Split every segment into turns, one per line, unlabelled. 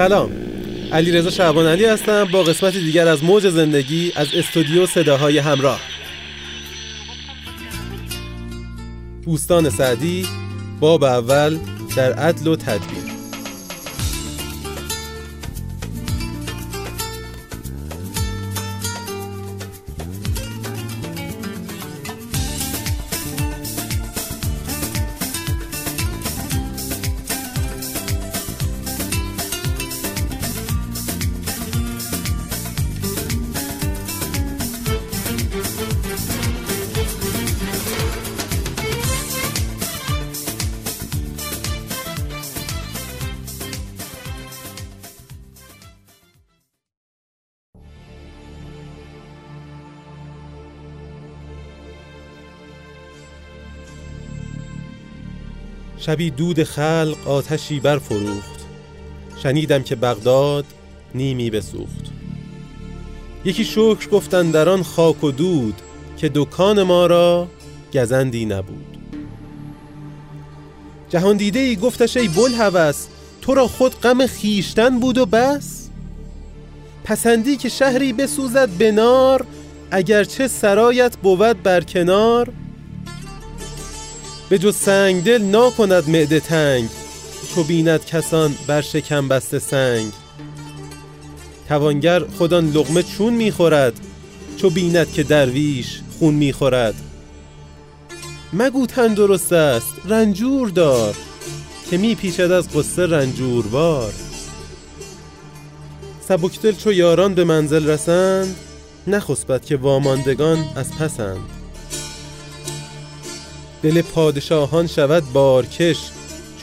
سلام. علی رضا شعبان علی هستم با قسمت دیگر از موج زندگی از استودیو صداهای همراه. بوستان سعدی باب اول در عدل و تدبیر. شبی دود خلق آتشی برفروخت. شنیدم که بغداد نیمی بسوخت. یکی شکر گفتن در آن خاک و دود که دکان ما را گزندی نبود. جهان دیده ای گفتش ای بلهوس تو را خود غم خیشتن بود و بس؟ پسندی که شهری بسوزد به نار اگرچه سرایت بود بر کنار به جز سنگ دل ناکند معده تنگ. چو بیند کسان بر شکم بسته سنگ. توانگر خودان لقمه چون می‌خورد چو بیند که درویش خون می‌خورد مگو تندرست است رنجور دار که میپیچد از قصه رنجوروار. سبکدل چو یاران به منزل رسند نخسبد که واماندگان از پسند. دل پادشاهان شود بارکش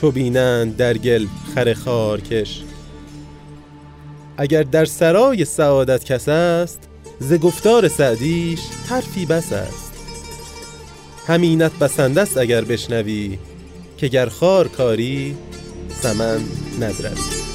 چو بینند در گل خر خارکش. اگر در سرای سعادت کس است ز گفتار سعدیش حرفی بس است. همینت بسنده است اگر بشنوی که گر خار کاری سمن ندروی.